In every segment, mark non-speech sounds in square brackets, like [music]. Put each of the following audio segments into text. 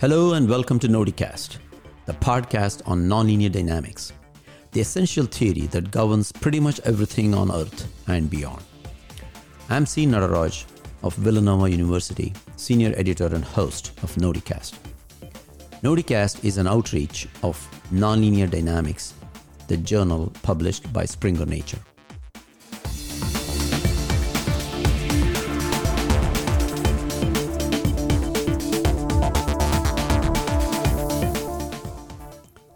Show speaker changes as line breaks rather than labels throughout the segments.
Hello and welcome to Nodycast, the podcast on nonlinear dynamics, the essential theory that governs pretty much everything on Earth and beyond. I'm C. Nataraj of Villanova University, senior editor and host of Nodycast. Nodycast is an outreach of nonlinear dynamics, the journal published by Springer Nature.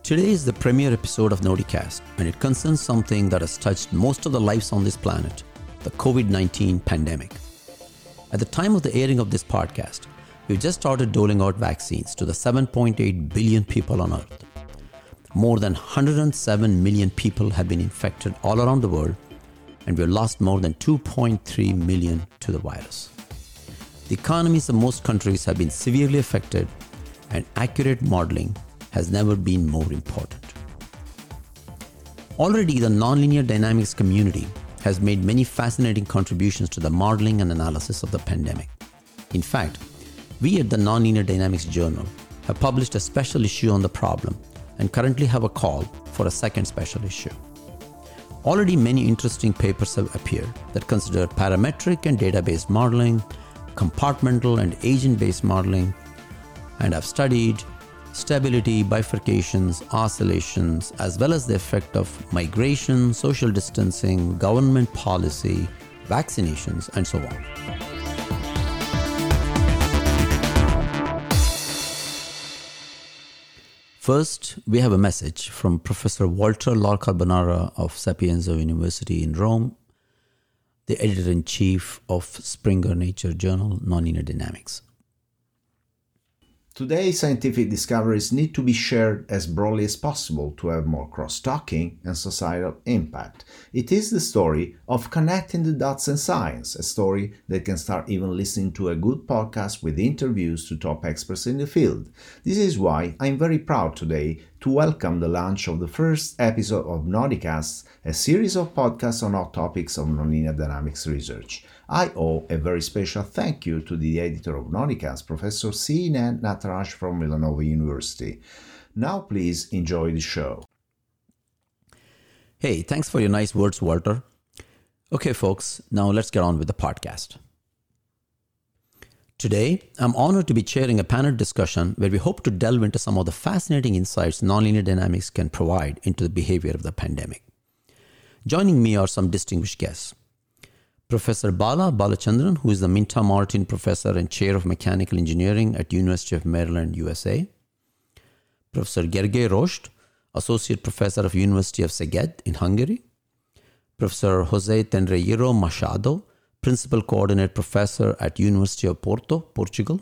Today is the premiere episode of Nodycast, and it concerns something that has touched most of the lives on this planet the COVID 19 pandemic. At the time of the airing of this podcast, we've just started doling out vaccines to the 7.8 billion people on Earth. More than 107 million people have been infected all around the world, and we've lost more than 2.3 million to the virus. The economies of most countries have been severely affected, and accurate modeling has never been more important. Already, the nonlinear dynamics community has made many fascinating contributions to the modeling and analysis of the pandemic. In fact, we at the Nonlinear Dynamics Journal have published a special issue on the problem and currently have a call for a second special issue. Already, many interesting papers have appeared that consider parametric and database modeling, compartmental and agent based modeling, and have studied stability, bifurcations, oscillations, as well as the effect of migration, social distancing, government policy, vaccinations, and so on. First, we have a message from Professor Walter Lacarbonara of Sapienza University in Rome, the editor in chief of Springer Nature Journal Nonlinear Dynamics.
Today, scientific discoveries need to be shared as broadly as possible to have more cross-talking and societal impact. It is the story of connecting the dots in science, a story that can start even listening to a good podcast with interviews to top experts in the field. This is why I'm very proud today to welcome the launch of the first episode of Nodycast, a series of podcasts on hot topics of nonlinear dynamics research. I owe a very special thank you to the editor of Nodycast, Professor C. N. Nataraj from Villanova University. Now, please enjoy the show.
Hey, thanks for your nice words, Walter. Okay, folks, now let's get on with the podcast. Today, I'm honored to be chairing a panel discussion where we hope to delve into some of the fascinating insights nonlinear dynamics can provide into the behavior of the pandemic. Joining me are some distinguished guests. Professor Bala Balachandran, who is the Minta Martin Professor and Chair of Mechanical Engineering at University of Maryland, USA. Professor Gergely Rost, Associate Professor of University of Szeged in Hungary. Professor Jose Tenreiro Machado, Principal Coordinate Professor at University of Porto, Portugal.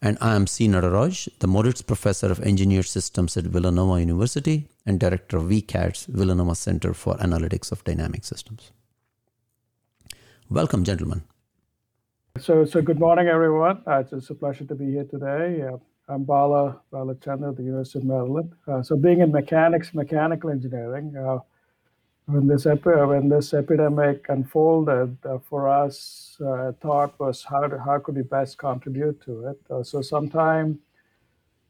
And I am C. Nataraj, the Moritz Professor of Engineered Systems at Villanova University and Director of VCADS Villanova Center for Analytics of Dynamic Systems. Welcome, gentlemen.
So, so good morning, everyone. Uh, it's a pleasure to be here today. Uh, I'm Bala Balachandran at the University of Maryland. Uh, so, being in mechanics, mechanical engineering, uh, when this epi- when this epidemic unfolded uh, for us, uh, thought was how how could we best contribute to it. So, sometime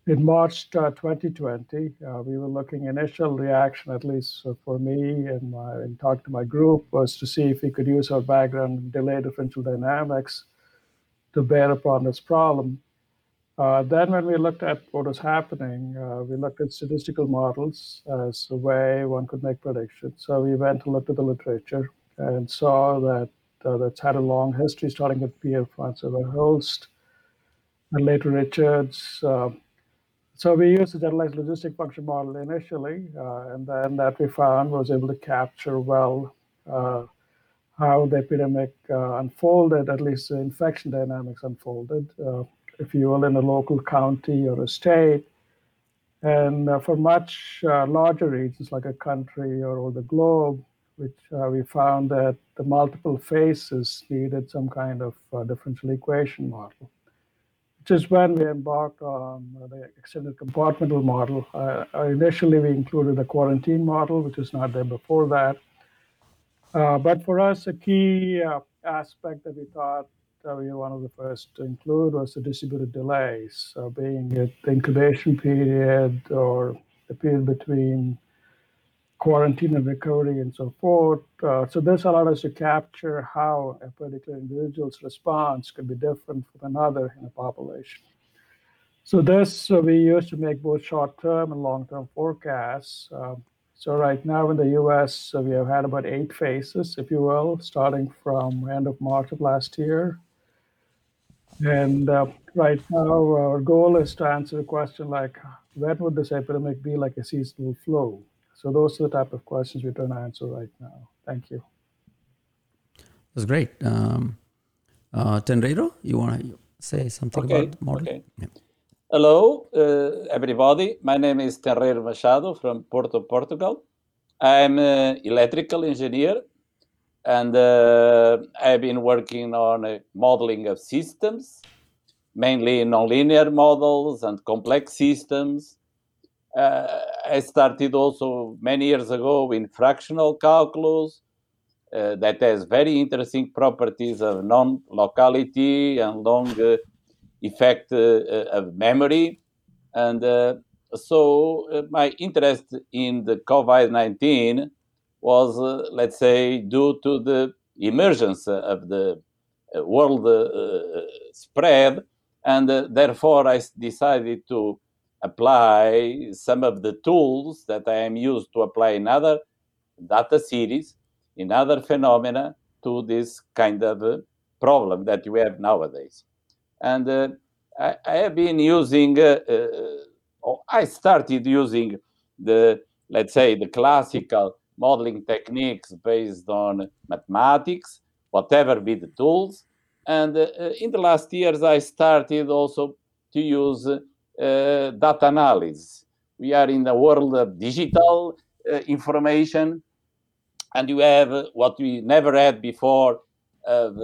in March uh, 2020, uh, we were looking initial reaction, at least for me and, my, and talk to my group, was to see if we could use our background delay differential dynamics to bear upon this problem. Uh, then, when we looked at what was happening, uh, we looked at statistical models as a way one could make predictions. So we went and looked at the literature and saw that uh, that's had a long history, starting with Pierre Francois Verhulst and later Richards. Uh, so we used a generalized logistic function model initially, uh, and then that we found was able to capture well uh, how the epidemic uh, unfolded, at least the infection dynamics unfolded, uh, if you will, in a local county or a state. And uh, for much uh, larger regions like a country or, or the globe, which we found that the multiple phases needed some kind of differential equation model which is when we embarked on the extended compartmental model. Uh, initially, we included the quarantine model, which was not there before that. Uh, but for us, a key uh, aspect that we thought uh, we were one of the first to include was the distributed delays, so being it the incubation period or the period between quarantine and recovery and so forth. Uh, so this allowed us to capture how a particular individual's response could be different from another in a population. So this uh, we use to make both short-term and long-term forecasts. Uh, so right now in the U.S., uh, we have had about eight phases, if you will, starting from end of March of last year. And uh, right now, our goal is to answer the question like, when would this epidemic be like a seasonal flu? So those are the type of questions we're trying to answer right now. Thank you.
That's great. Um, uh, Tenreiro, you want to say something
okay.
about the model?
Okay. Yeah. Hello, uh, everybody. My name is Tenreiro Machado from Porto, Portugal. I'm an electrical engineer and uh, I've been working on a modeling of systems, mainly nonlinear models and complex systems. Uh, I started also many years ago in fractional calculus uh, that has very interesting properties of non-locality and long uh, effect uh, uh, of memory. And so my interest in the COVID-19 was, let's say, due to the emergence of the world spread. And therefore, I decided to apply some of the tools that I am used to apply in other data series, in other phenomena to this kind of problem that we have nowadays. And uh, I, I, have been using, uh, uh, I started using the, let's say, the classical modeling techniques based on mathematics, whatever be the tools. And uh, in the last years, I started also to use uh, data analysis. We are in the world of digital uh, information, and you have what we never had before of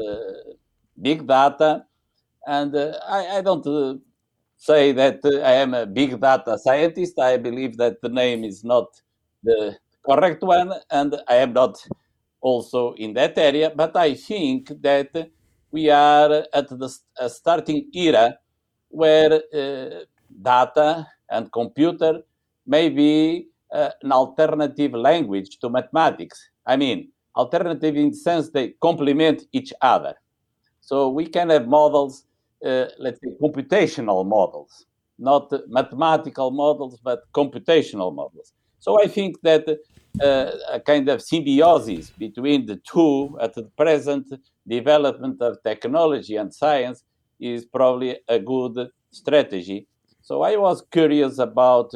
big data and uh, I, I, don't uh, say that uh, I am a big data scientist. I believe that the name is not the correct one, and I am not also in that area. But I think that we are at the starting era where uh, data and computer may be uh, an alternative language to mathematics. I mean, alternative in the sense they complement each other. So we can have models uh, let's say, computational models, not mathematical models, but computational models. So I think that uh, a kind of symbiosis between the two at the present development of technology and science is probably a good strategy. So I was curious about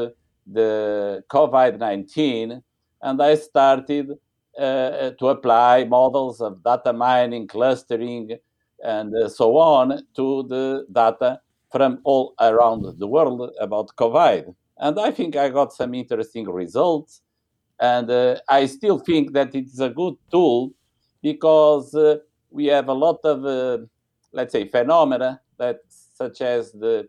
the COVID 19 and I started uh, to apply models of data mining, clustering, and uh, so on to the data from all around the world about COVID. And I think I got some interesting results. And uh, I still think that it's a good tool because uh, we have a lot of, uh, let's say, phenomena that, such as the,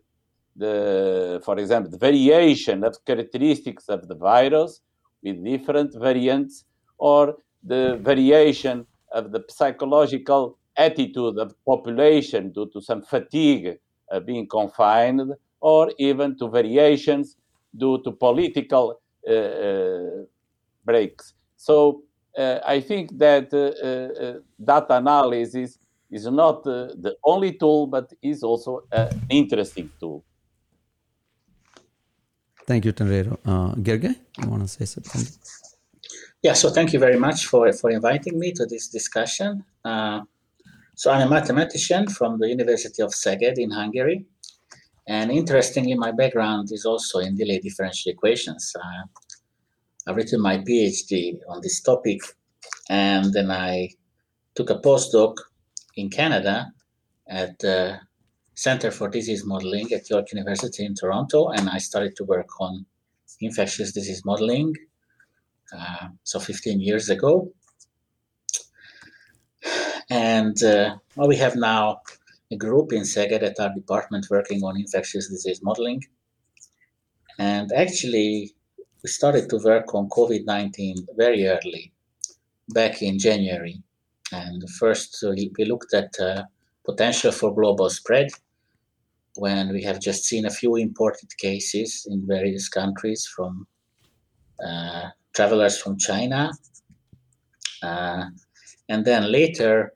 the, for example, the variation of characteristics of the virus with different variants, or the variation of the psychological attitude of population due to some fatigue uh, being confined, or even to variations due to political uh, uh breaks. So uh, I think that uh, data analysis is not the only tool, but is also an interesting tool.
Thank you, Tenreiro. Uh, Gergely, you want to say something?
Yeah, so thank you very much for, for inviting me to this discussion. Uh, so I'm a mathematician from the University of Szeged in Hungary. And interestingly, my background is also in delay differential equations. Uh, I've written my PhD on this topic, and then I took a postdoc in Canada at the Center for Disease Modeling at York University in Toronto, and I started to work on infectious disease modeling uh, so 15 years ago. And uh, well, we have now a group in Szeged at our department working on infectious disease modeling. And actually, we started to work on COVID 19 very early. back in January. And first, we looked at uh, potential for global spread when we have just seen a few imported cases in various countries from uh, travelers from China. Uh, and then later,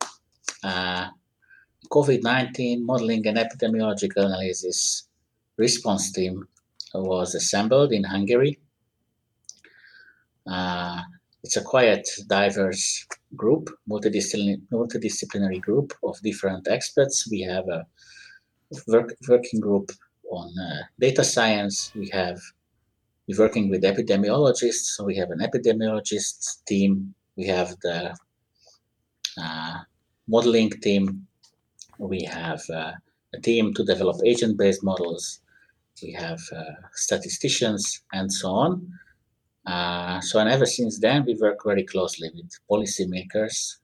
uh, COVID 19 modeling and epidemiological analysis response team was assembled in Hungary. Uh, it's a quite diverse group, multidisciplinary, multidisciplinary group of different experts. We have a work, working group on uh, data science. We have we're working with epidemiologists. So we have an epidemiologists team. We have the uh, modeling team. We have uh, a team to develop agent-based models. We have uh, statisticians and so on. Uh, so, and ever since then, we work very closely with policymakers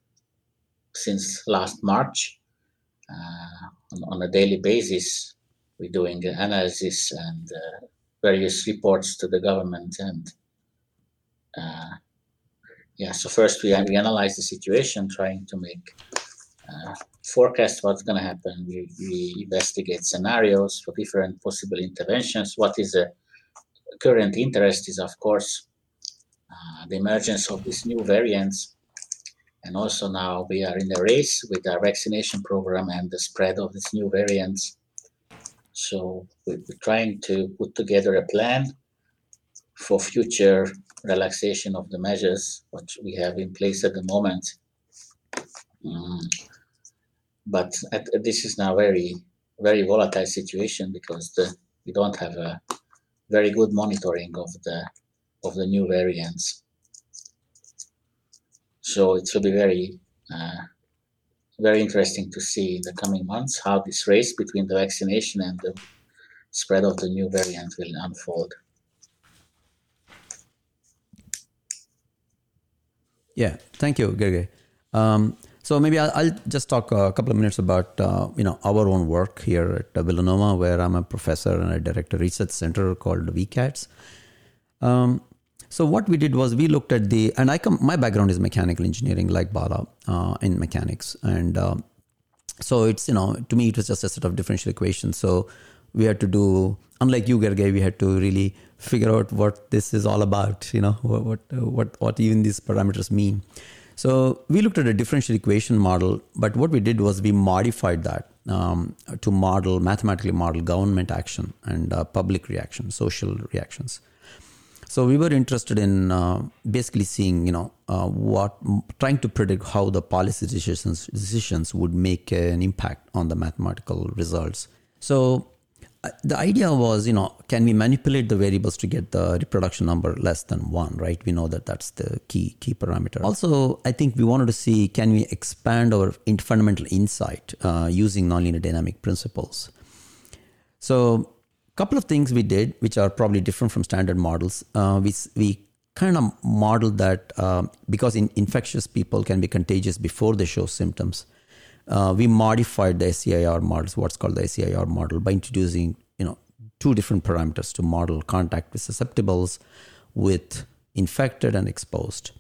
since last March on, on, a daily basis. We're doing analysis and uh, various reports to the government and uh, yeah so first we, we analyze the situation trying to make uh, forecast what's going to happen we, we investigate scenarios for different possible interventions what is the current interest is of course uh, the emergence of these new variants and also now we are in a race with our vaccination program and the spread of these new variants so we're trying to put together a plan for future relaxation of the measures which we have in place at the moment. Mm. But at, this is now very, very volatile situation because the, we don't have a very good monitoring of the of the new variants. So it will be very uh, very interesting to see in the coming months how this race between the vaccination and the spread of the new variant will unfold.
Yeah, thank you, Gergely. Um, so maybe I'll, I'll, just talk a couple of minutes about uh, you know our own work here at Villanova, where I'm a professor and I direct a research center called VCADS. Um, so what we did was we looked at the, and I come, my background is mechanical engineering, like Bala uh, in mechanics, and uh, so it's you know to me it was just a set of differential equations. So we had to do, unlike you, Gergely, we had to really figure out what this is all about. You know what what what, what even these parameters mean. So we looked at a differential equation model, but what we did was we modified that um, to model mathematically model government action and uh, public reaction, social reactions. So we were interested in uh, basically seeing, you know, uh, what trying to predict how the policy decisions decisions would make an impact on the mathematical results. So uh, the idea was, you know, can we manipulate the variables to get the reproduction number less than one? Right? We know that that's the key key parameter. Also, I think we wanted to see can we expand our fundamental insight uh, using nonlinear dynamic principles. So couple of things we did, which are probably different from standard models. Uh, we we kind of modeled that uh, because in, infectious people can be contagious before they show symptoms. Uh, we modified the SEIR models, what's called the SEIR model, by introducing you know two different parameters to model contact with susceptibles, with infected and exposed.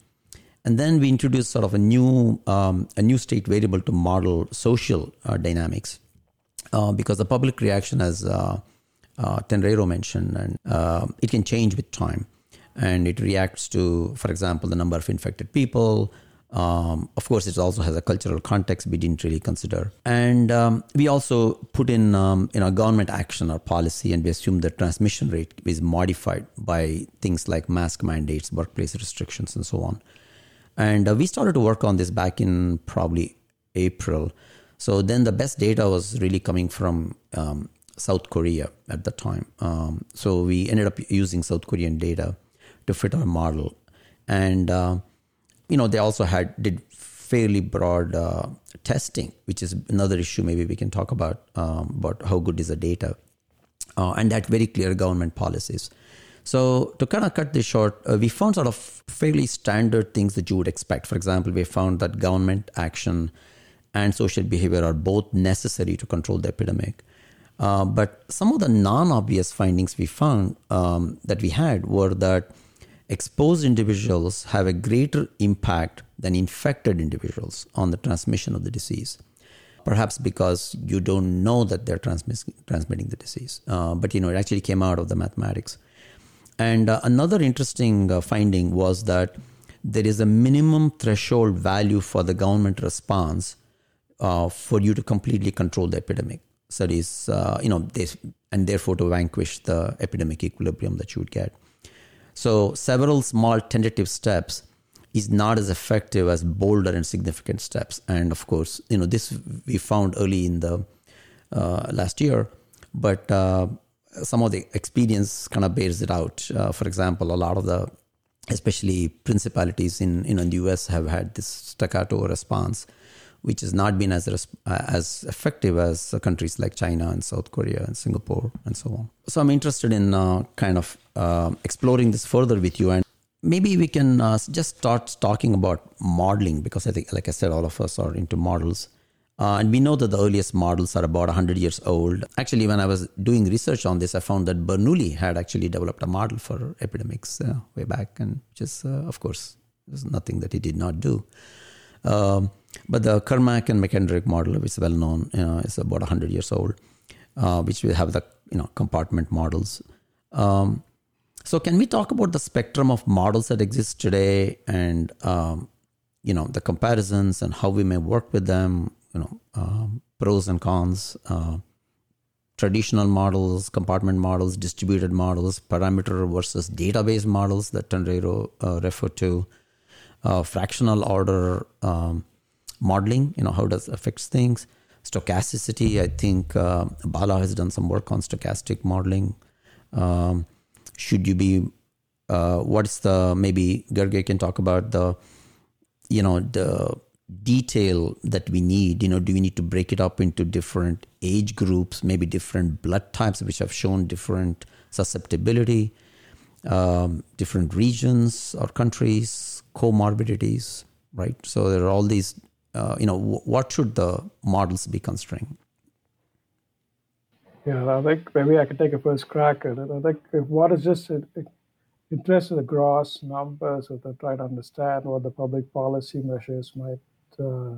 And then we introduced sort of a new um, a new state variable to model social uh, dynamics, uh, because the public reaction has uh, Tenreiro mentioned, and uh, it can change with time. And it reacts to, for example, the number of infected people. Um, of course, it also has a cultural context we didn't really consider. And um, we also put in um, you know, government action or policy, and we assume the transmission rate is modified by things like mask mandates, workplace restrictions, and so on. And uh, we started to work on this back in probably April. So then the best data was really coming from um, South Korea at the time. Um, so we ended up using South Korean data to fit our model, and uh, you know they also had did fairly broad uh, testing, which is another issue. Maybe we can talk about um, about how good is the data, uh, and that very clear government policies. So to kind of cut this short, uh, we found sort of fairly standard things that you would expect. For example, we found that government action and social behavior are both necessary to control the epidemic. Uh, but some of the non obvious findings we found um, that we had were that exposed individuals have a greater impact than infected individuals on the transmission of the disease. Perhaps because you don't know that they're transmitting the disease, uh, but you know it actually came out of the mathematics. And uh, another interesting uh, finding was that there is a minimum threshold value for the government response uh, for you to completely control the epidemic. Is, uh, you know, this, and therefore to vanquish the epidemic equilibrium that you would get. So several small tentative steps is not as effective as bolder and significant steps. And of course, you know, this we found early in the uh, last year, but uh, some of the experience kind of bears it out. Uh, for example, a lot of the especially principalities in, you know, in the US have had this staccato response, which has not been as as effective as countries like China and South Korea and Singapore and so on. So I'm interested in uh, kind of uh, exploring this further with you, and maybe we can uh, just start talking about modeling because I think, like I said, all of us are into models. Uh, and we know that the earliest models are about 100 years old. Actually, when I was doing research on this, I found that Bernoulli had actually developed a model for epidemics uh, way back, and which is, uh, of course, there's nothing that he did not do. Um, but the Kermack and McKendrick model, which is well known, you know, is about 100 years old, uh, which we have the you know compartment models. Um, so, can we talk about the spectrum of models that exist today, and um, you know the comparisons and how we may work with them? you know um, pros and cons uh, traditional models compartment models distributed models parameter versus database models that Tenreiro uh, referred to uh, fractional order um, modeling you know how does affects things. Stochasticity i think uh, bala has done some work on stochastic modeling. Um, should you be uh, what's the maybe Gergely can talk about the you know the detail that we need. You know do we need to break it up into different age groups maybe different blood types which have shown different susceptibility um, different regions or countries comorbidities right? So there are all these uh, you know w- what should the models be considering
yeah i think maybe i could take a first crack at it i think what is just interested in the gross numbers or to try to understand what the public policy measures might uh,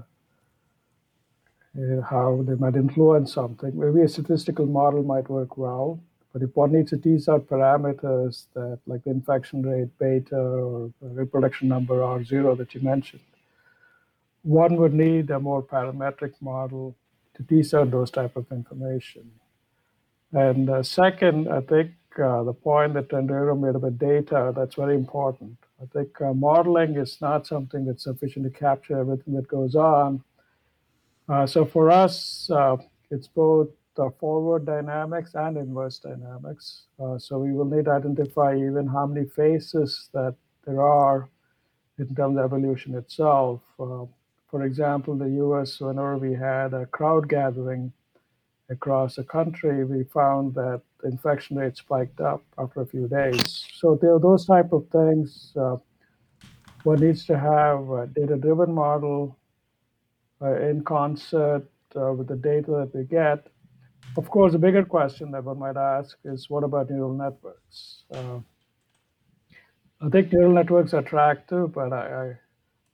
uh, how they might influence something. Maybe a statistical model might work well, but if one needs to tease out parameters that, like the infection rate, beta, or reproduction number R zero that you mentioned, one would need a more parametric model to tease out those type of information. And uh, second, I think uh, the point that Tenreiro made about data, that's very important. I think uh, modeling is not something that's sufficient to capture everything that goes on. Uh, so for us, uh, it's both forward dynamics and inverse dynamics. Uh, so we will need to identify even how many phases that there are in terms of evolution itself. For example, the US, whenever we had a crowd gathering across the country, we found that infection rate spiked up after a few days. So there are those type of things. Uh, one needs to have a data-driven model uh, in concert uh, with the data that we get. Of course, a bigger question that one might ask is, what about neural networks? Uh, I think neural networks are attractive, but I, I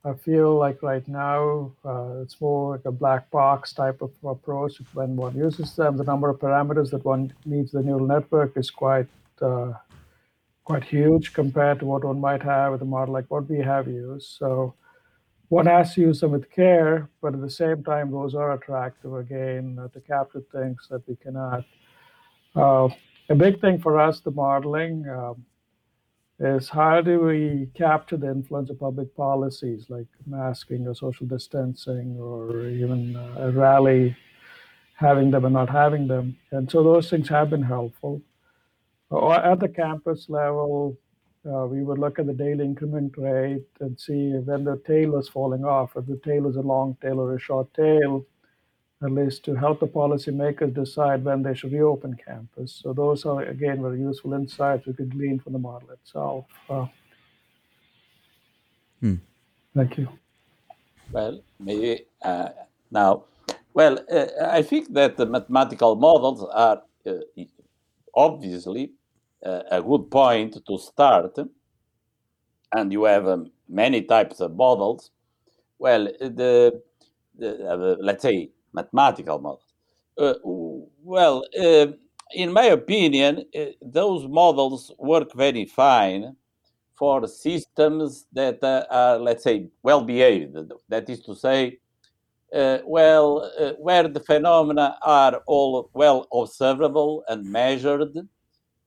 I feel like right now uh, it's more like a black box type of approach. When one uses them, the number of parameters that one needs the neural network is quite uh, quite huge compared to what one might have with a model like what we have used. So one has to use them with care, but at the same time, those are attractive again uh, to capture things that we cannot. Uh, a big thing for us, the modeling. Um, is how do we capture the influence of public policies like masking or social distancing or even uh, a rally, having them and not having them. And so those things have been helpful. at the campus level, uh, we would look at the daily increment rate and see when the tail is falling off. If the tail is a long tail or a short tail, at least to help the policymakers decide when they should reopen campus. So those are again very useful insights we could glean from the model itself. Uh, hmm. Thank you.
Well, maybe uh, now, well, uh, I think that the mathematical models are uh, obviously uh, a good point to start. and you have um, many types of models, well, the, the uh, let's say mathematical models. Uh, well, uh, in my opinion, uh, those models work very fine for systems that uh, are, let's say, well behaved. That is to say, uh, well, uh, where the phenomena are all well observable and measured.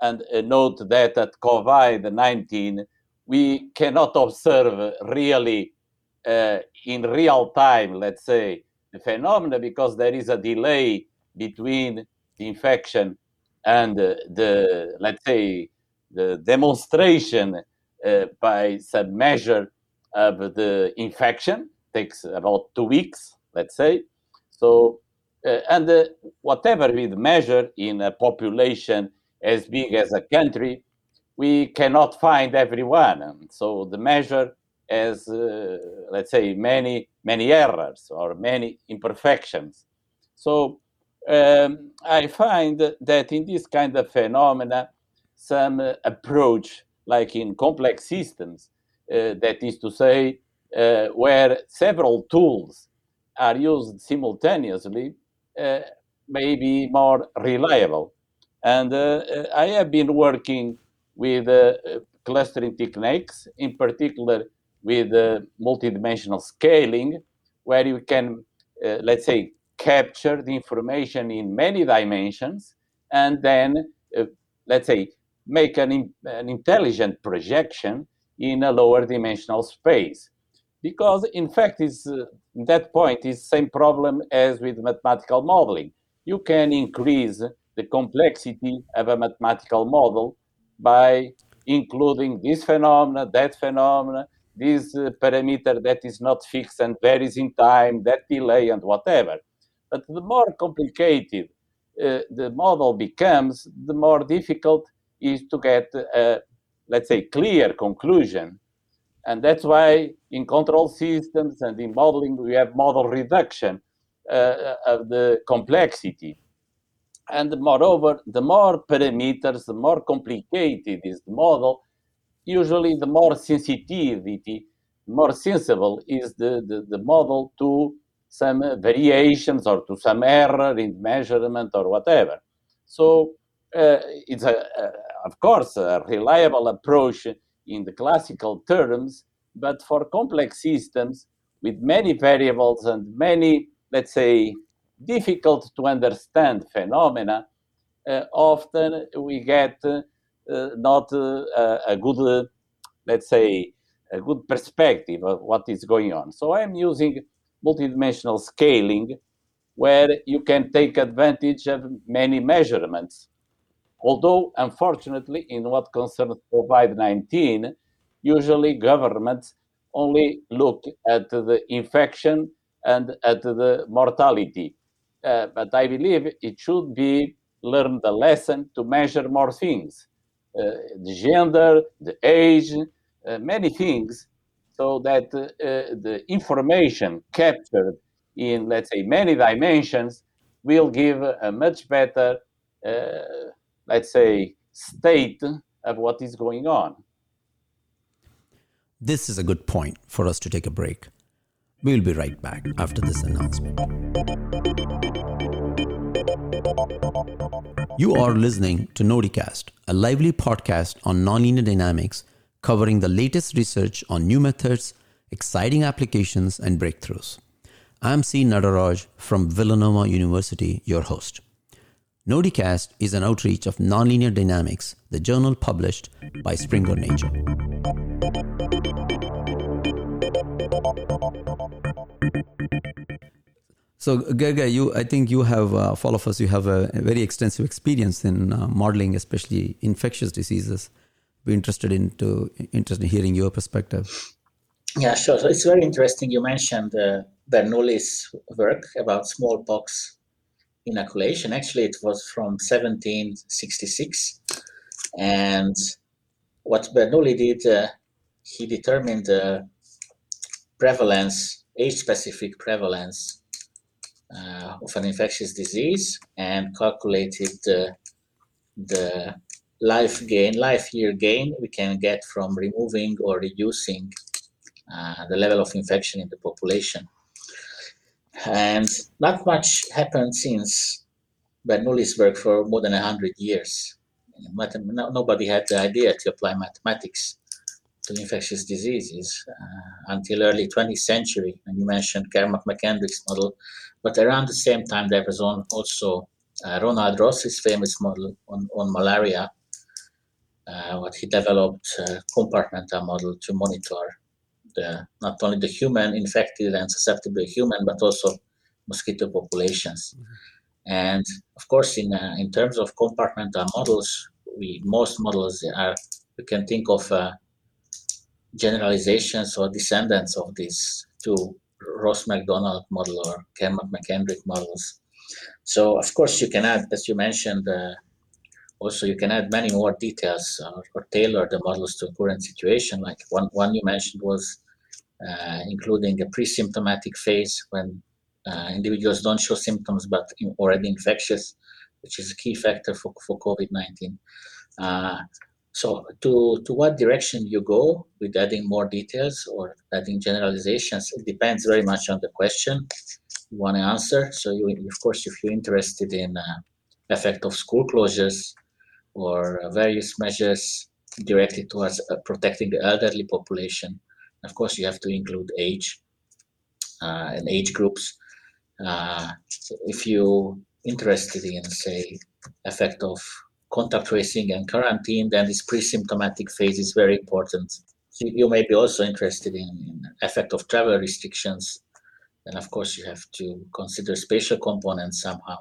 And note that at COVID 19, we cannot observe really in real time, let's say, phenomena because there is a delay between the infection and the, let's say, the demonstration uh, by some measure of the infection takes about two weeks, let's say. So, uh, and uh, whatever we measure in a population as big as a country, we cannot find everyone. And so the measure has, uh, let's say, many many errors or many imperfections. So um, I find that in this kind of phenomena, some uh, approach, like in complex systems, uh, that is to say, uh, where several tools are used simultaneously, uh, may be more reliable. And uh, I have been working with clustering techniques, in particular with the multidimensional scaling, where you can, let's say, capture the information in many dimensions and then, uh, let's say, make an, an intelligent projection in a lower dimensional space. Because, in fact, is uh, that point is same problem as with mathematical modeling. You can increase the complexity of a mathematical model by including this phenomena, that phenomena, this uh, parameter that is not fixed and varies in time, that delay, and whatever. But the more complicated uh, the model becomes, the more difficult is to get, a, let's say, clear conclusion. And that's why in control systems and in modeling, we have model reduction uh, of the complexity. And moreover, the more parameters, the more complicated is the model, usually the more sensitivity, more sensible is the, the, the model to some variations or to some error in measurement or whatever. So uh, it's a, a, of course a reliable approach in the classical terms, but for complex systems with many variables and many, let's say, difficult to understand phenomena, uh, often we get uh, not uh, a good, let's say, a good perspective of what is going on. So I'm using multidimensional scaling where you can take advantage of many measurements. Although, unfortunately, in what concerns COVID 19, usually governments only look at the infection and at the mortality. Uh, but I believe it should be learned the lesson to measure more things uh, the gender, the age, uh, many things so that uh, the information captured in, let's say, many dimensions will give a much better, uh, let's say, state of what is going on.
This is a good point for us to take a break. We'll be right back after this announcement. You are listening to Nodycast, a lively podcast on nonlinear dynamics covering the latest research on new methods, exciting applications, and breakthroughs. I'm C. Nataraj from Villanova University, your host. Nodycast is an outreach of nonlinear dynamics, the journal published by Springer Nature. So, Gerga, you, I think you have, uh, for all of us, you have a, a very extensive experience in uh, modeling, especially infectious diseases be interested in to interested in hearing your perspective.
Yeah, sure. So it's very interesting. You mentioned uh, Bernoulli's work about smallpox inoculation. Actually, it was from 1766, and what Bernoulli did, uh, he determined the prevalence, age-specific prevalence uh, of an infectious disease, and calculated the life gain, life year gain we can get from removing or reducing uh, the level of infection in the population. And not much happened since Bernoulli's work for more than 100 years. Nobody had the idea to apply mathematics to infectious diseases uh, until early 20th century. And you mentioned Kermack McKendrick's model, but around the same time there was on also uh, Ronald Ross's famous model on, on malaria, uh, what he developed a uh, compartmental model to monitor the not only the human infected and susceptible human, but also mosquito populations. Mm-hmm. And of course, in uh, in terms of compartmental models, we most models are we can think of uh, generalizations or descendants of these two Ross Macdonald model or Kermack McKendrick models. So of course you can add, as you mentioned, uh, also you can add many more details or, or, tailor the models to current situation. Like one, one you mentioned was uh, including a pre-symptomatic phase when uh, individuals don't show symptoms but already infectious, which is a key factor for, for COVID-19. So to, to what direction you go with adding more details or adding generalizations, it depends very much on the question you want to answer. So you, of course, if you're interested in uh, effect of school closures or uh, various measures directed towards uh, protecting the elderly population, of course, you have to include age uh, and age groups. Uh, if you're interested in, say, effect of contact tracing and quarantine, then this pre-symptomatic phase is very important. So you may be also interested in, in effect of travel restrictions. And of course, you have to consider spatial components somehow,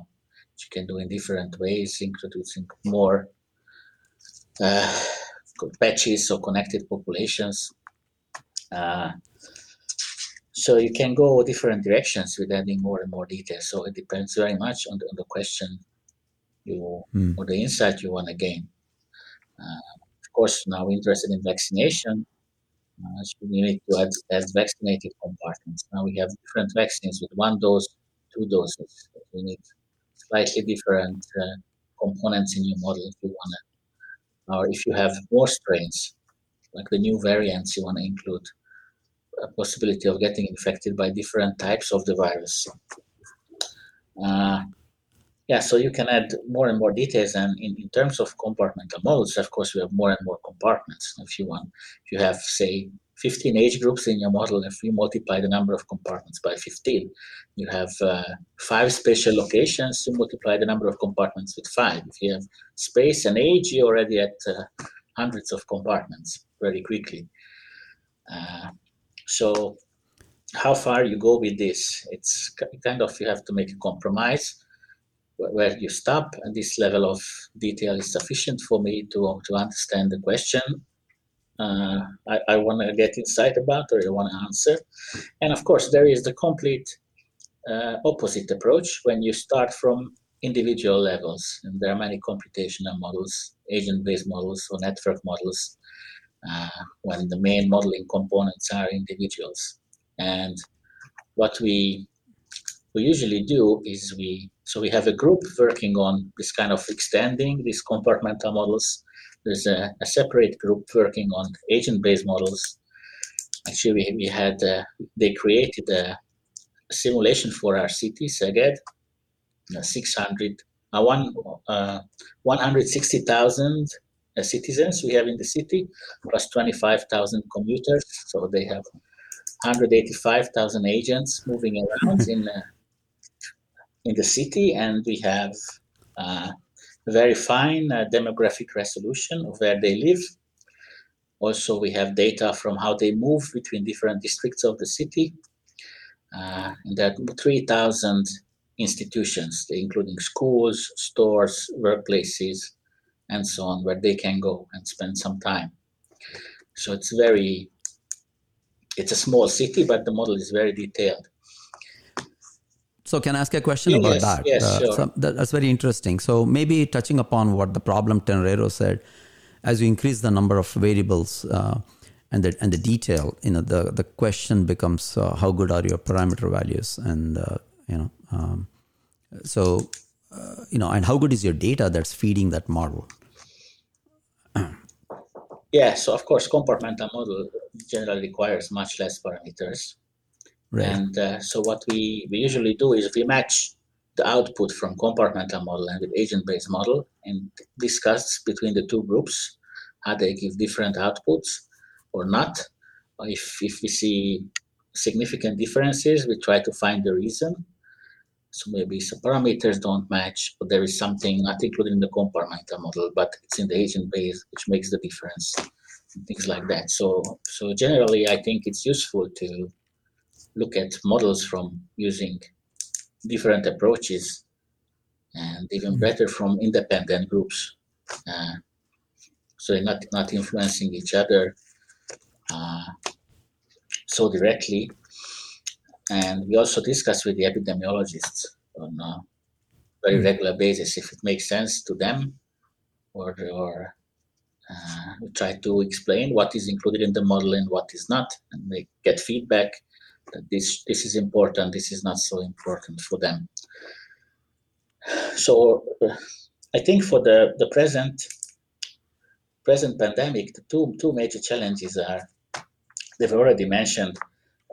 which you can do in different ways, introducing more uh, patches or connected populations. Uh, so you can go different directions with adding more and more details. So it depends very much on the, on the question you mm. or the insight you want to gain. Uh, of course, now we're interested in vaccination, uh, so we need to add, add vaccinated compartments. Now we have different vaccines with one dose, two doses. We need slightly different uh, components in your model if you want to, or if you have more strains, like the new variants, you want to include a possibility of getting infected by different types of the virus. Uh, yeah, so you can add more and more details. And in, in terms of compartmental models, of course, we have more and more compartments. If you want, if you have, say, 15 age groups in your model, if you multiply the number of compartments by 15, you have uh, five spatial locations, you multiply the number of compartments with five. If you have space and age, you're already at uh, hundreds of compartments very quickly. Uh, so how far you go with this, it's kind of, you have to make a compromise where you stop and this level of detail is sufficient for me to, to understand the question uh, I, I want to get insight about or I want to answer. And of course, there is the complete uh, opposite approach when you start from individual levels. And there are many computational models, agent-based models or network models, uh, when the main modeling components are individuals. And what we we usually do is we so we have a group working on this kind of extending these compartmental models. There's a, a separate group working on agent-based models. Actually, we, we had uh, they created a, simulation for our city, Szeged, 600, uh, one, uh, 160,000 uh, citizens we have in the city, plus 25,000 commuters. So they have 185,000 agents moving around [laughs] in uh, in the city, and we have uh, very fine uh, demographic resolution of where they live. Also, we have data from how they move between different districts of the city. Uh, and there are 3,000 institutions, including schools, stores, workplaces, and so on, where they can go and spend some time. So it's very, it's a small city, but the model is very detailed.
So, can I ask a question yes, about that?
Yes, uh, sure.
So that, that's very interesting. So, maybe touching upon what the problem Tenreiro said, as you increase the number of variables uh, and the and the detail, you know, the the question becomes uh, how good are your parameter values, and uh, you know, um, so uh, you know, and how good is your data that's feeding that model?
yeah, so of course, compartmental model generally requires much less parameters. Right. And uh, so what we, we usually do is we match the output from compartmental model and the agent-based model and discuss between the two groups how they give different outputs or not. If, if we see significant differences, we try to find the reason. So maybe some parameters don't match, but there is something not included in the compartmental model, but it's in the agent base, which makes the difference, things like that. So, so generally, I think it's useful to look at models from using different approaches and even mm-hmm. better from independent groups. Uh, so they're not, not influencing each other uh, so directly. And we also discuss with the epidemiologists on a very mm. regular basis if it makes sense to them or, or uh, we try to explain what is included in the model and what is not, and they get feedback this this is important, this is not so important for them. So uh, I think for the, the present present pandemic, the two two major challenges are they've already mentioned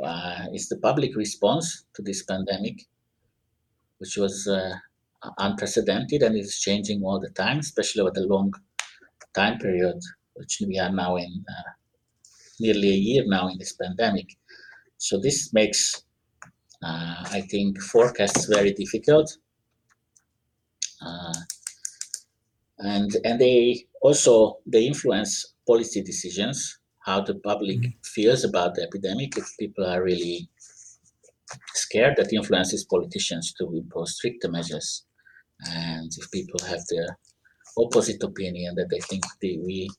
uh, is the public response to this pandemic, which was uh, unprecedented and is changing all the time, especially over the long time period, which we are now in uh, nearly a year now in this pandemic. So this makes, uh, I think, forecasts very difficult. Uh, and and they also they influence policy decisions how the public mm-hmm. feels about the epidemic if people are really scared that influences politicians to impose stricter measures and if people have the opposite opinion that they think they, we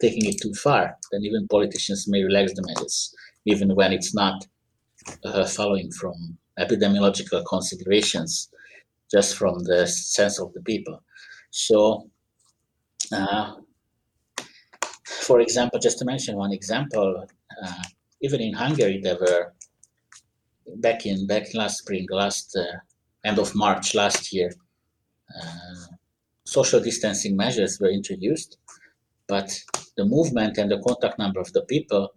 taking it too far then even politicians may relax the measures even when it's not uh, following from epidemiological considerations just from the sense of the people. So uh, for example, just to mention one example, uh, even in Hungary, there were back in back last spring, last uh, end of March last year, uh, social distancing measures were introduced, but the movement and the contact number of the people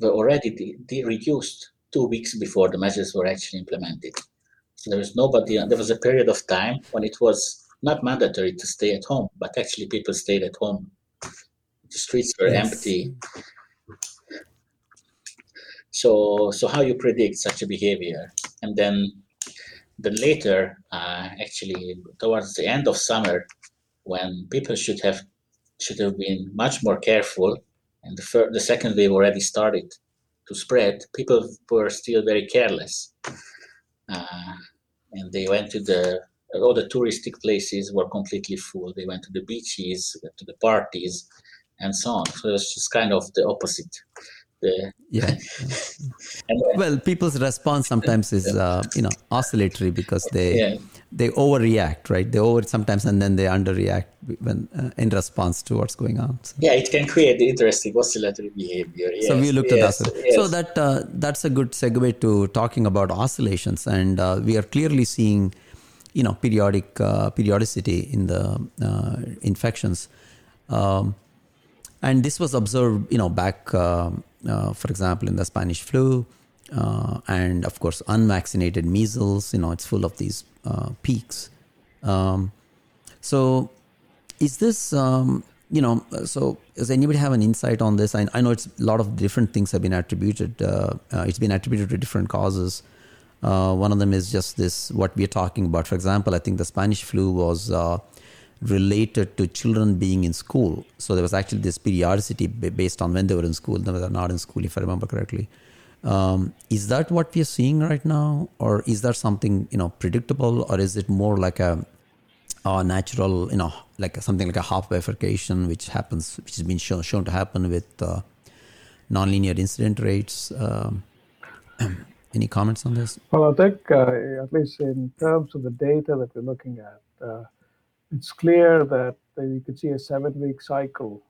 were already de- de- reduced two weeks before the measures were actually implemented. So there was nobody. There was a period of time when it was not mandatory to stay at home, but actually people stayed at home the streets were yes. empty. So, so how you predict such a behavior? And then, then later, uh, actually, towards the end of summer, when people should have should have been much more careful, and the fir- the second wave already started to spread, people were still very careless, uh, and they went to the all the touristic places were completely full. They went to the beaches, to the parties, and so on. So it's just kind of the opposite. The,
yeah. [laughs] well, people's response sometimes is uh, you know oscillatory because they yeah. They overreact, right? They over sometimes and then they underreact when uh, in response to what's going on.
So. Yeah, it can create interesting oscillatory behavior. Yes,
so we looked yes, at that. Yes. So that uh, that's a good segue to talking about oscillations, and uh, we are clearly seeing you know periodic uh, periodicity in the uh, infections. Um, and this was observed, you know, back, uh, for example, in the Spanish flu, uh, and of course, unvaccinated measles. You know, it's full of these uh, peaks. Um, so, is this, um, you know, so does anybody have an insight on this? I, I, know it's a lot of different things have been attributed. Uh, uh, it's been attributed to different causes. one of them is just this what we are talking about. For example, I think the Spanish flu was related to children being in school. So there was actually this periodicity based on when they were in school, they were not in school, if I remember correctly. Um, is that what we are seeing right now, or is that something you know predictable, or is it more like a, a natural, you know, like something like a Hopf bifurcation, which happens, which has been shown, shown to happen with uh, nonlinear incident rates? Um, [clears throat] any comments on this?
Well, I think uh, at least in terms of the data that we're looking at. Uh, it's clear that you could see a seven week cycle.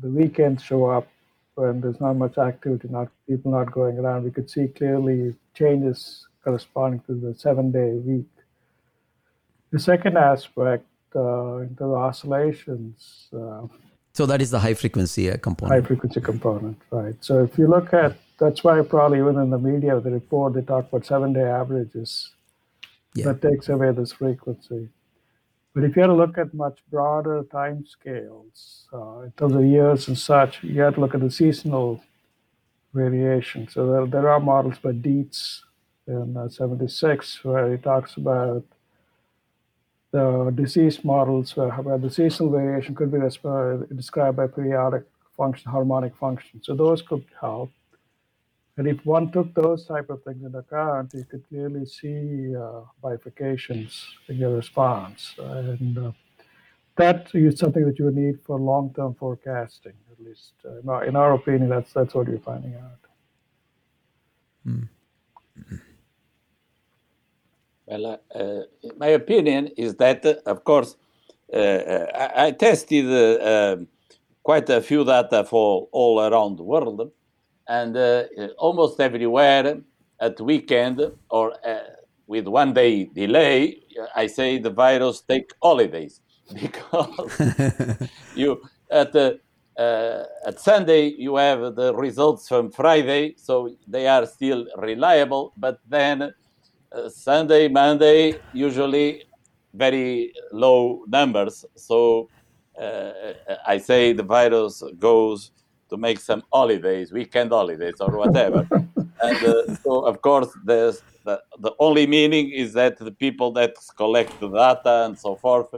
The weekends show up when there's not much activity, not people not going around. We could see clearly changes corresponding to the seven day week. The second aspect uh, into the oscillations, uh,
So that is the high frequency uh, component.
High frequency component, right? So if you look at that's why probably even in the media, the report they talk about seven day averages. Yeah. That takes away this frequency. But if you had to look at much broader time scales uh, in terms of years and such, you have to look at the seasonal variation. So there, there are models by Dietz in uh, 76 where he talks about the disease models where, where the seasonal variation could be described by periodic function, harmonic function. So those could help. And if one took those type of things into account, you could clearly see uh, bifurcations in your response. And uh, that is something that you would need for long-term forecasting, at least uh, in, our, in, our, opinion. That's that's what you're finding out.
Mm. Well, uh, uh, my opinion is that, uh, of course, I, I, tested quite a few data for all around the world and uh, almost everywhere at weekend or uh, with one day delay, I say the virus take holidays [laughs] because [laughs] you at the uh, at Sunday you have the results from Friday, so they are still reliable. But then uh, Sunday, Monday, usually very low numbers. So uh, I say the virus goes to make some holidays, weekend holidays or whatever. [laughs] and uh, so, of course, there's the, the only meaning is that the people that collect the data and so forth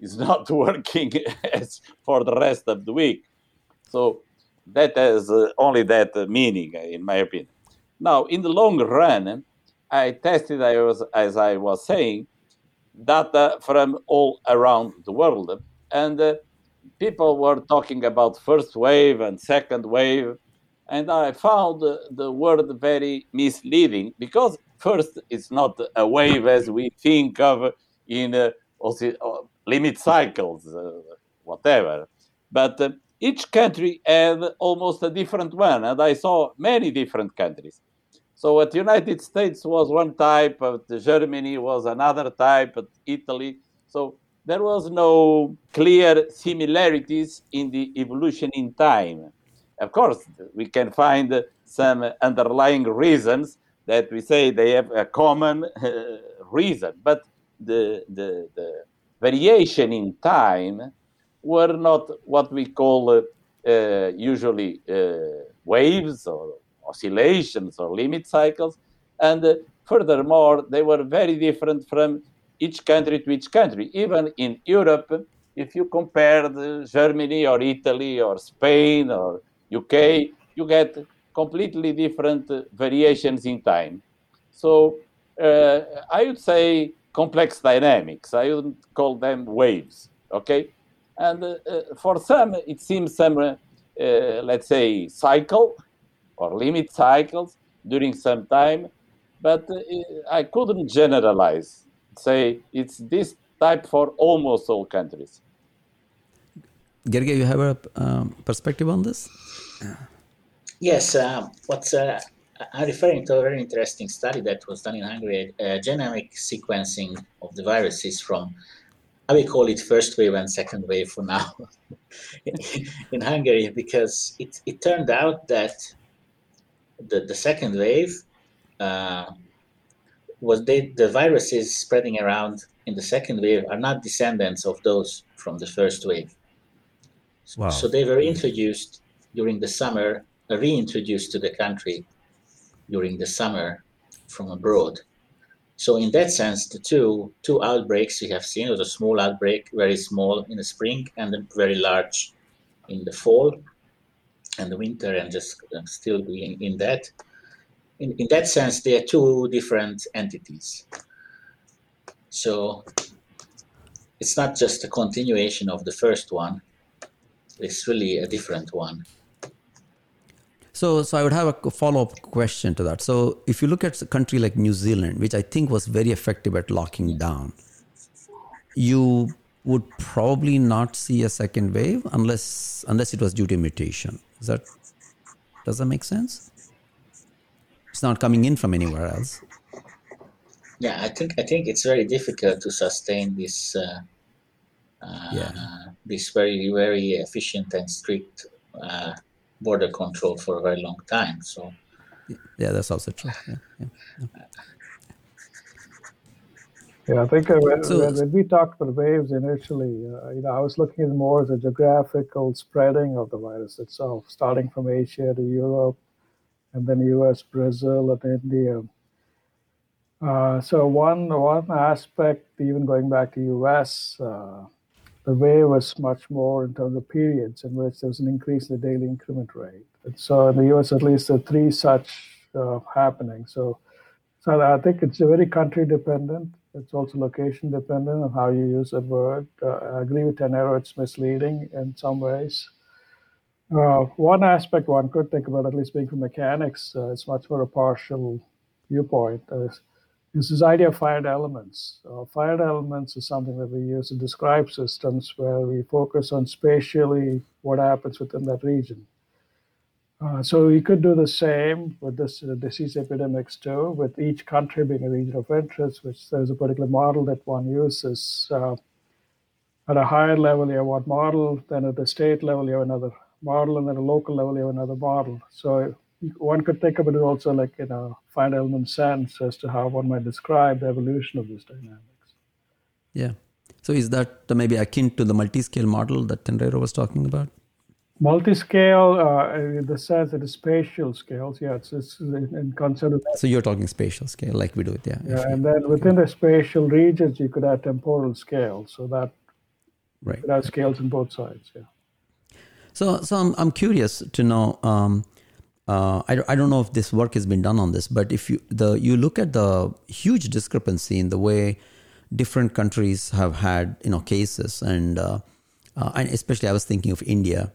is not [laughs] working as for the rest of the week. So that has uh, only that uh, meaning, in my opinion. Now, in the long run, I tested, I was, as I was saying, data from all around the world. And uh, people were talking about first wave and second wave, and I found the word very misleading because first it's not a wave as we think of in uh, uh limit cycles, uh, whatever, but uh, each country had almost a different one, and I saw many different countries. So, at the United States was one type, Germany was another type, Italy. So there was no clear similarities in the evolution in time. Of course, we can find some underlying reasons that we say they have a common uh, reason, but the, the, the, variation in time were not what we call uh, uh, usually waves or oscillations or limit cycles. And uh, furthermore, they were very different from each country to each country. Even in Europe, if you compare Germany or Italy or Spain or UK, you get completely different variations in time. So uh, I would say complex dynamics. I wouldn't call them waves. Okay, and uh, for some it seems some, uh, let's say, cycle or limit cycles during some time, but uh, I couldn't generalize say it's this type for almost all countries.
Gergely, you have a um, perspective on this?
Yes. Uh, what's uh, I'm referring to a very interesting study that was done in Hungary, uh, genomic sequencing of the viruses from, I will call it first wave and second wave for now, [laughs] in Hungary, because it, it turned out that the, the second wave uh, was they, the viruses spreading around in the second wave are not descendants of those from the first wave. Wow. So they were introduced during the summer, uh, reintroduced to the country during the summer from abroad. So in that sense, the two two outbreaks we have seen was a small outbreak, very small in the spring, and very large in the fall and the winter, and just uh, still being in that in, in that sense, they are two different entities. So it's not just a continuation of the first one, it's really a different one.
So, so I would have a follow-up question to that. So, if you look at a country like New Zealand, which I think was very effective at locking down, you would probably not see a second wave unless unless it was due to mutation. Is that does that make sense? It's not coming in from anywhere else.
Yeah, I think I think it's very difficult to sustain this uh, uh, yeah. this very, very efficient and strict uh, border control for a very long time. So,
yeah, that's also true. Yeah, yeah, yeah.
Yeah, I think uh, when, so, when, we talked about waves initially, uh, you know, I was looking at more as a geographical spreading of the virus itself, starting from Asia to Europe, and then U.S., Brazil, and India. Uh, so one one aspect, even going back to U.S., uh, the way was much more in terms of periods in which there was an increase in the daily increment rate. And so in the U.S., at least there are three such uh, happening. So, so I think it's very country dependent. It's also location dependent on how you use that word. Uh, I agree with Tenreiro, it's misleading in some ways. Uh, one aspect one could think about, at least being from mechanics, uh, it's much more a partial viewpoint. is, is this idea of finite elements. Uh, finite elements is something that we use to describe systems where we focus on spatially what happens within that region. Uh, so we could do the same with this uh, disease epidemics too, with each country being a region of interest, which there's a particular model that one uses. Uh, at a higher level, you have one model, then at the state level, you have another model, and then at a local level, you have another model. So one could think of it also like in a finite element sense as to how one might describe the evolution of these dynamics.
Yeah. So is that maybe akin to the multi-scale model that Tenreiro was talking about?
Multi-scale, uh, in the sense that it's spatial scales, yeah, it's, it's in concept of
So you're talking spatial scale, like we do it, yeah.
Yeah, and then within the spatial regions, you could have temporal scales, so that
right.
could have scales on both sides, yeah.
So, so I'm, I'm curious to know. Um, uh, I, I don't know if this work has been done on this, but if you the you look at the huge discrepancy in the way different countries have had you know cases, and uh, uh, and especially I was thinking of India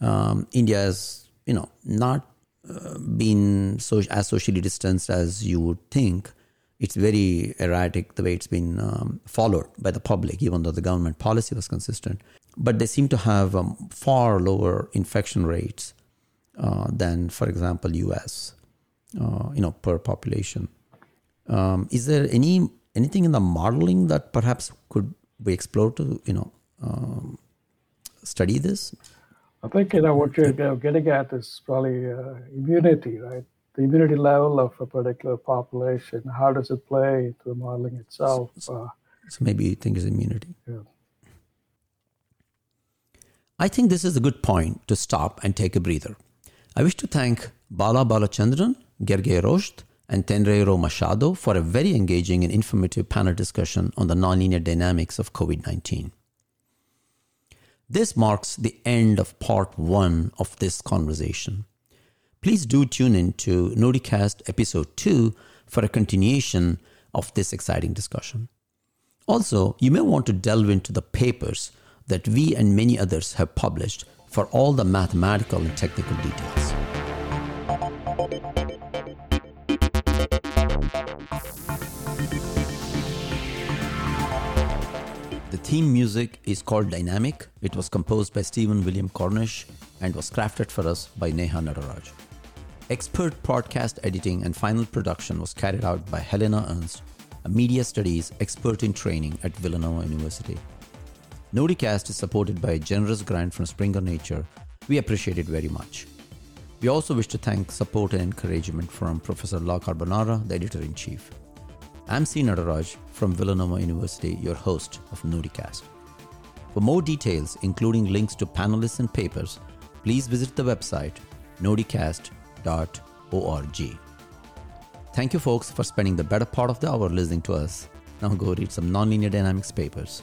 um, India has, you know, not uh, been so as socially distanced as you would think. It's very erratic the way it's been um, followed by the public, even though the government policy was consistent. But they seem to have um, far lower infection rates uh, than, for example, U.S. Uh, you know, per population. Um, is there any anything in the modeling that perhaps could be explored to you know um, study this?
I think you know what you're getting at is probably uh, immunity, right? The immunity level of a particular population. How does it play into the modeling itself?
So, uh, so maybe you think is immunity.
Yeah.
I think this is a good point to stop and take a breather. I wish to thank Bala Balachandran, Gergely Röst, and Tenreiro Machado for a very engaging and informative panel discussion on the nonlinear dynamics of COVID 19. This marks the end of part one of this conversation. Please do tune in to Nodycast episode 2 for a continuation of this exciting discussion. Also, you may want to delve into the papers that we and many others have published for all the mathematical and technical details. The theme music is called Dynamic. It was composed by Stephen William Cornish and was crafted for us by Neha Nataraj. Expert podcast editing and final production was carried out by Helena Ernst, a media studies expert in training at Villanova University. Nodycast is supported by a generous grant from Springer Nature. We appreciate it very much. We also wish to thank support and encouragement from Professor Lacarbonara, the editor in chief. I'm C. Nataraj from Villanova University, your host of Nodycast. For more details, including links to panelists and papers, please visit the website nodycast.org. Thank you, folks, for spending the better part of the hour listening to us. Now go read some nonlinear dynamics papers,